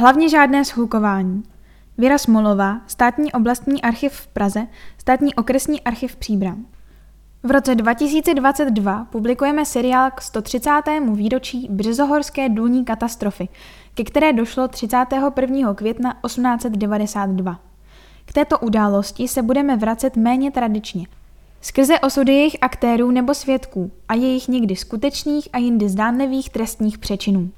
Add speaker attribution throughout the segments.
Speaker 1: Hlavně žádné shlukování. Věra Smolová, státní oblastní archiv v Praze, státní okresní archiv Příbram. V roce 2022 publikujeme seriál k 130. výročí Březohorské důlní katastrofy, ke které došlo 31. května 1892. K této události se budeme vracet méně tradičně, skrze osudy jejich aktérů nebo svědků a jejich někdy skutečných a jindy zdánlivých trestních přečinů.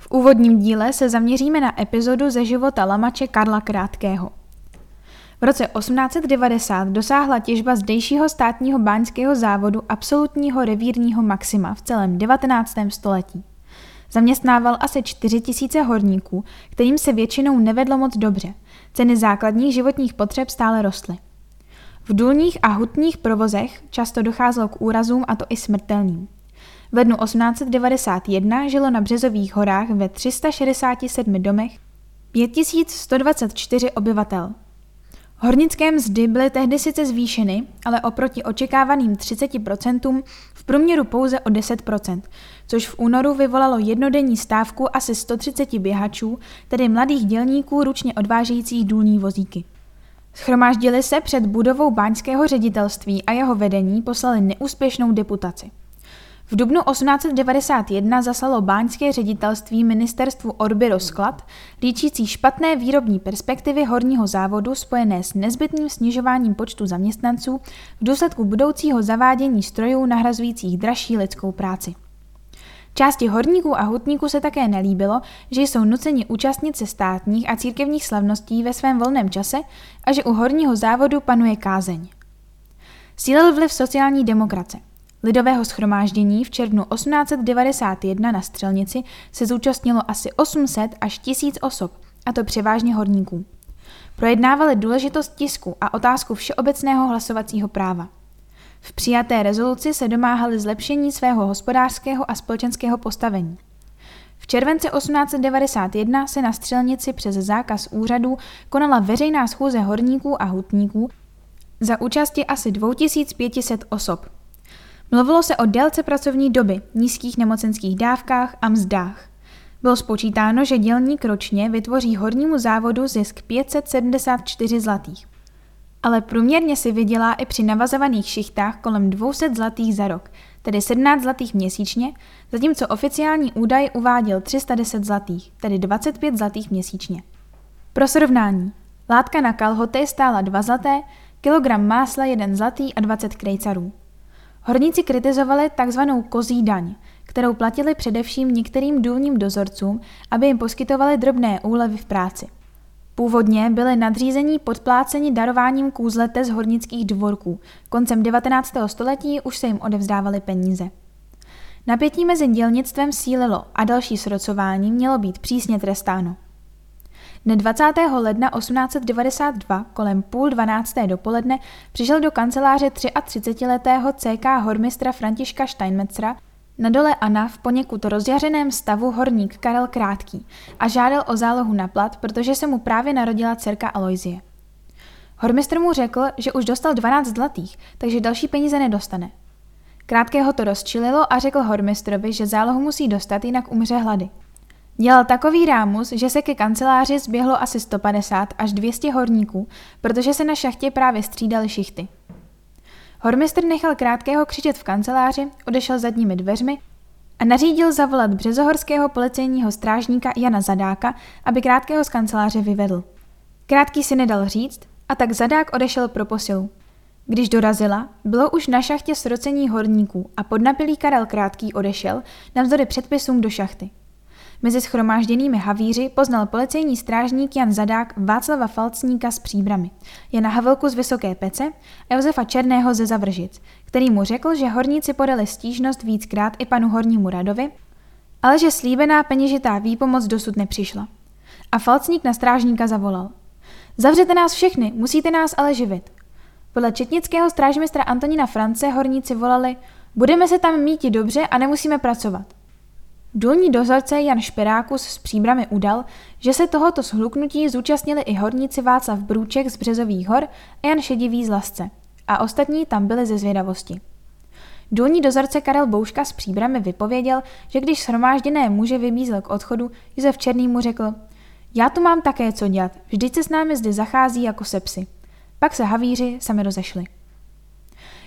Speaker 1: V úvodním díle se zaměříme na epizodu ze života lamače Karla Krátkého. V roce 1890 dosáhla těžba zdejšího státního báňského závodu absolutního revírního maxima v celém 19. století. Zaměstnával asi 4 tisíce horníků, kterým se většinou nevedlo moc dobře. Ceny základních životních potřeb stále rostly. V důlních a hutních provozech často docházelo k úrazům a to i smrtelným. V lednu 1891 žilo na Březových horách ve 367 domech 5124 obyvatel. Hornické mzdy byly tehdy sice zvýšeny, ale oproti očekávaným 30% v průměru pouze o 10%, což v únoru vyvolalo jednodenní stávku asi 130 běhačů, tedy mladých dělníků ručně odvážejících důlní vozíky. Schromáždili se před budovou báňského ředitelství a jeho vedení poslali neúspěšnou deputaci. V dubnu 1891 zaslalo báňské ředitelství ministerstvu Orby rozklad, líčící špatné výrobní perspektivy horního závodu spojené s nezbytným snižováním počtu zaměstnanců v důsledku budoucího zavádění strojů nahrazujících dražší lidskou práci. Části horníků a hutníků se také nelíbilo, že jsou nuceni účastnit se státních a církevních slavností ve svém volném čase a že u horního závodu panuje kázeň. Sílil vliv sociální demokrace. Lidového schromáždění v červnu 1891 na Střelnici se zúčastnilo asi 800 až 1000 osob, a to převážně horníků. Projednávali důležitost tisku a otázku všeobecného hlasovacího práva. V přijaté rezoluci se domáhali zlepšení svého hospodářského a společenského postavení. V červenci 1891 se na Střelnici přes zákaz úřadů konala veřejná schůze horníků a hutníků za účasti asi 2500 osob. Mluvilo se o délce pracovní doby, nízkých nemocenských dávkách a mzdách. Bylo spočítáno, že dělník ročně vytvoří hornímu závodu zisk 574 zlatých. Ale průměrně si vydělá i při navazovaných šichtách kolem 200 zlatých za rok, tedy 17 zlatých měsíčně, zatímco oficiální údaj uváděl 310 zlatých, tedy 25 zlatých měsíčně. Pro srovnání, látka na kalhoty stála 2 zlaté, kilogram másla 1 zlatý a 20 krejcarů. Horníci kritizovali tzv. kozí daň, kterou platili především některým důlním dozorcům, aby jim poskytovali drobné úlevy v práci. Původně byly nadřízení podpláceni darováním kůzlete z hornických dvorků. Koncem 19. století už se jim odevzdávaly peníze. Napětí mezi dělnictvem sílilo a další srocování mělo být přísně trestáno. Dne 20. ledna 1892 kolem půl dvanácté dopoledne přišel do kanceláře 33-letého CK hormistra Františka Steinmetzera na dole Anna v poněkud rozjařeném stavu horník Karel Krátký a žádal o zálohu na plat, protože se mu právě narodila dcerka Aloizie. Hormistr mu řekl, že už dostal 12 zlatých, takže další peníze nedostane. Krátkého to rozčililo a řekl hormistrovi, že zálohu musí dostat, jinak umře hlady. Dělal takový rámus, že se ke kanceláři zběhlo asi 150 až 200 horníků, protože se na šachtě právě střídaly šichty. Hormistr nechal Krátkého křičet v kanceláři, odešel zadními dveřmi a nařídil zavolat březohorského policejního strážníka Jana Zadáka, aby Krátkého z kanceláře vyvedl. Krátký si nedal říct a tak Zadák odešel pro posilu. Když dorazila, bylo už na šachtě srocení horníků a podnapilý Karel Krátký odešel navzdory předpisům do šachty. Mezi schromážděnými havíři poznal policejní strážník Jan Zadák Václava Falcníka z Příbramy, Jana Havelku z Vysoké Pece a Josefa Černého ze Zavržic, který mu řekl, že horníci podali stížnost víckrát i panu hornímu Radovi, ale že slíbená peněžitá výpomoc dosud nepřišla. A Falcník na strážníka zavolal. Zavřete nás všechny, musíte nás ale živit. Podle četnického strážmistra Antonína France horníci volali, budeme se tam mít dobře a nemusíme pracovat. Důlní dozorce Jan Šperákus z Příbramy udal, že se tohoto shluknutí zúčastnili i horníci Václav Brůček z Březových hor a Jan Šedivý z Lasce a ostatní tam byli ze zvědavosti. Důlní dozorce Karel Bouška z Příbramy vypověděl, že když shromážděné muže vybízel k odchodu, Josef Černý mu řekl, Já tu mám také co dělat, vždyť se s námi zde zachází jako se psy. Pak se havíři sami rozešli.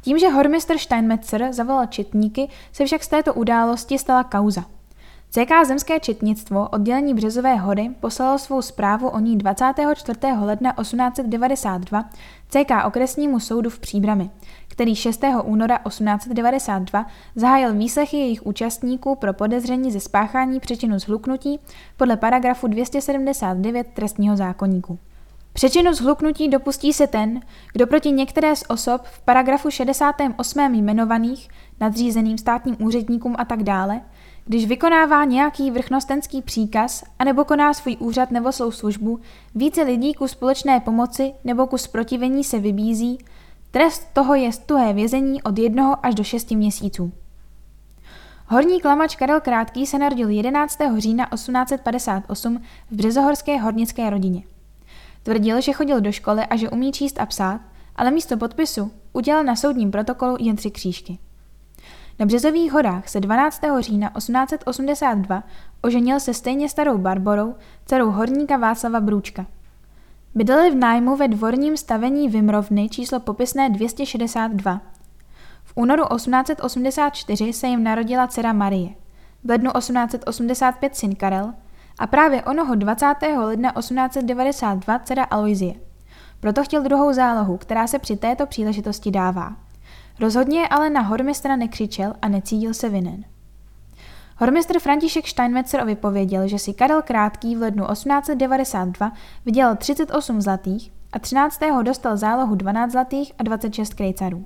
Speaker 1: Tím, že hormistr Steinmetzer zavolal četníky, se však z této události stala kauza. CK Zemské četnictvo oddělení Březové hory poslalo svou zprávu o ní 24. ledna 1892 CK okresnímu soudu v Příbrami, který 6. února 1892 zahájil výslechy jejich účastníků pro podezření ze spáchání přečinu zhluknutí podle paragrafu 279 trestního zákoníku. Přečinu zhluknutí dopustí se ten, kdo proti některé z osob v paragrafu 68. jmenovaných, nadřízeným státním úředníkům a tak dále, když vykonává nějaký vrchnostenský příkaz anebo koná svůj úřad nebo svou službu, více lidí ku společné pomoci nebo ku sprotivení se vybízí, trest toho je tuhé vězení od jednoho až do šesti měsíců. Horní klamač Karel Krátký se narodil 11. října 1858 v březohorské hornické rodině. Tvrdil, že chodil do školy a že umí číst a psát, ale místo podpisu udělal na soudním protokolu jen tři křížky. Na Březových horách se 12. října 1882 oženil se stejně starou Barborou, dcerou horníka Václava Brůčka. Bydleli v nájmu ve dvorním stavení Vimrovny číslo popisné 262. V únoru 1884 se jim narodila dcera Marie, v lednu 1885 syn Karel a právě onoho 20. ledna 1892 dcera Aloizie. Proto chtěl druhou zálohu, která se při této příležitosti dává. Rozhodně ale na hormistra nekřičel a necítil se vinen. Hormistr František Steinmetzer vypověděl, že si Karel Krátký v lednu 1892 vydělal 38 zlatých a 13. dostal zálohu 12 zlatých a 26 krejcarů.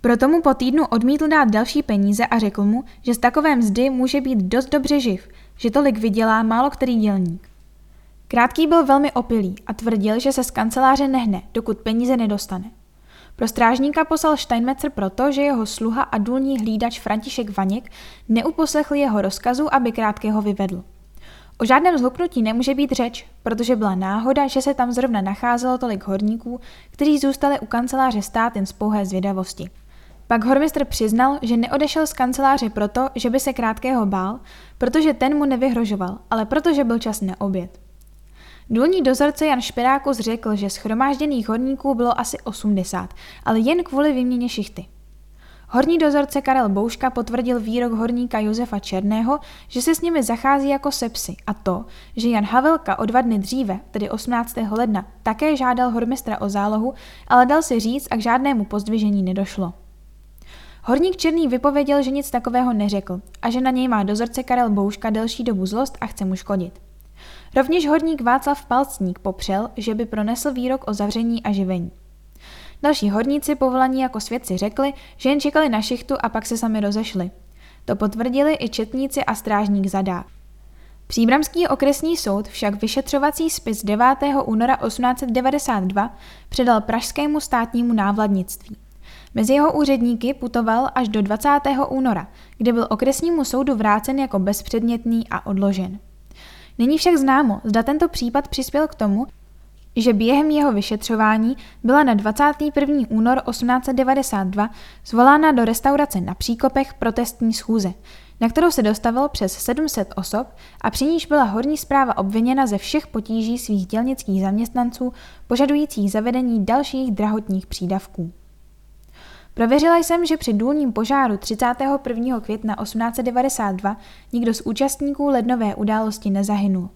Speaker 1: Proto mu po týdnu odmítl dát další peníze a řekl mu, že z takové mzdy může být dost dobře živ, že tolik vydělá málo který dělník. Krátký byl velmi opilý a tvrdil, že se z kanceláře nehne, dokud peníze nedostane. Pro strážníka poslal Steinmetzer proto, že jeho sluha a důlní hlídač František Vaněk neuposlechl jeho rozkazu, aby krátkého vyvedl. O žádném zhluknutí nemůže být řeč, protože byla náhoda, že se tam zrovna nacházelo tolik horníků, kteří zůstali u kanceláře stát jen z pouhé zvědavosti. Pak hormistr přiznal, že neodešel z kanceláře proto, že by se krátkého bál, protože ten mu nevyhrožoval, ale protože byl čas na oběd. Důlní dozorce Jan Špirákus řekl, že schromážděných horníků bylo asi 80, ale jen kvůli výměně šichty. Horní dozorce Karel Bouška potvrdil výrok horníka Josefa Černého, že se s nimi zachází jako se psy a to, že Jan Havelka o dva dny dříve, tedy 18. ledna, také žádal hormistra o zálohu, ale dal si říct a k žádnému pozdvižení nedošlo. Horník Černý vypověděl, že nic takového neřekl a že na něj má dozorce Karel Bouška delší dobu zlost a chce mu škodit. Rovněž horník Václav Palcník popřel, že by pronesl výrok o zavření a živení. Další horníci povolaní jako svědci řekli, že jen čekali na šichtu a pak se sami rozešli. To potvrdili i četníci a strážník Zadá. Příbramský okresní soud však vyšetřovací spis 9. února 1892 předal pražskému státnímu návladnictví. Mezi jeho úředníky putoval až do 20. února, kdy byl okresnímu soudu vrácen jako bezpředmětný a odložen. Není však známo, zda tento případ přispěl k tomu, že během jeho vyšetřování byla na 21. únor 1892 zvolána do restaurace na Příkopech protestní schůze, na kterou se dostavilo přes 700 osob a při níž byla horní zpráva obviněna ze všech potíží svých dělnických zaměstnanců požadujících zavedení dalších drahotních přídavků. Prověřila jsem, že při důlním požáru 31. května 1892 nikdo z účastníků lednové události nezahynul.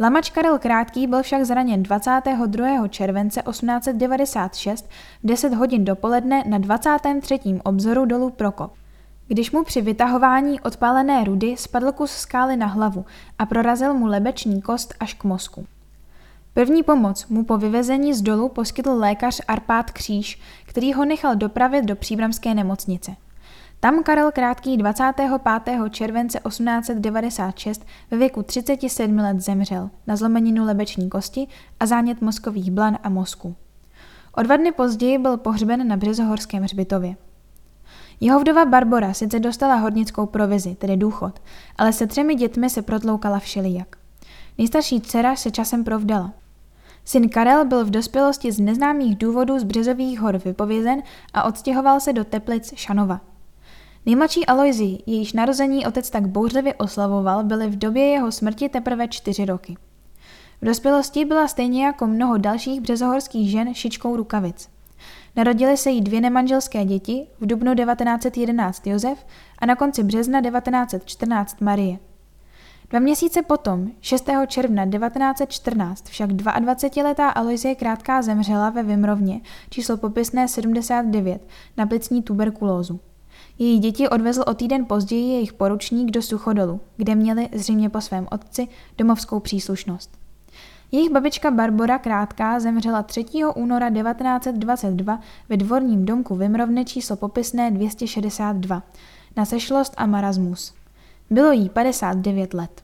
Speaker 1: Lamač Karel Krátký byl však zraněn 22. července 1896 v 10 hodin dopoledne na 23. obzoru dolů Prokop, když mu při vytahování odpálené rudy spadl kus skály na hlavu a prorazil mu lebeční kost až k mozku. První pomoc mu po vyvezení z dolu poskytl lékař Arpád Kříž, který ho nechal dopravit do příbramské nemocnice. Tam Karel Krátký 25. července 1896 ve věku 37 let zemřel na zlomeninu lebeční kosti a zánět mozkových blan a mozku. O dva dny později byl pohřben na Březohorském hřbitově. Jeho vdova Barbora sice dostala hornickou provizi, tedy důchod, ale se třemi dětmi se protloukala všelijak. Nejstarší dcera se časem provdala. Syn Karel byl v dospělosti z neznámých důvodů z Březových hor vypovězen a odstěhoval se do Teplic Šanova. Nejmladší Aloisi, jejíž narození otec tak bouřlivě oslavoval, byly v době jeho smrti teprve čtyři roky. V dospělosti byla stejně jako mnoho dalších březohorských žen šičkou rukavic. Narodily se jí dvě nemanželské děti, v dubnu 1911 Josef a na konci března 1914 Marie. Dva měsíce potom, 6. června 1914, však 22-letá Aloisie Krátká zemřela ve Vimrovně, číslo popisné 79, na plicní tuberkulózu. Její děti odvezl o týden později jejich poručník do Suchodolu, kde měli zřejmě po svém otci domovskou příslušnost. Jejich babička Barbora Krátká zemřela 3. února 1922 ve dvorním domku Vimrovny číslo popisné 262 na sešlost a marasmus. Bylo jí 59 let.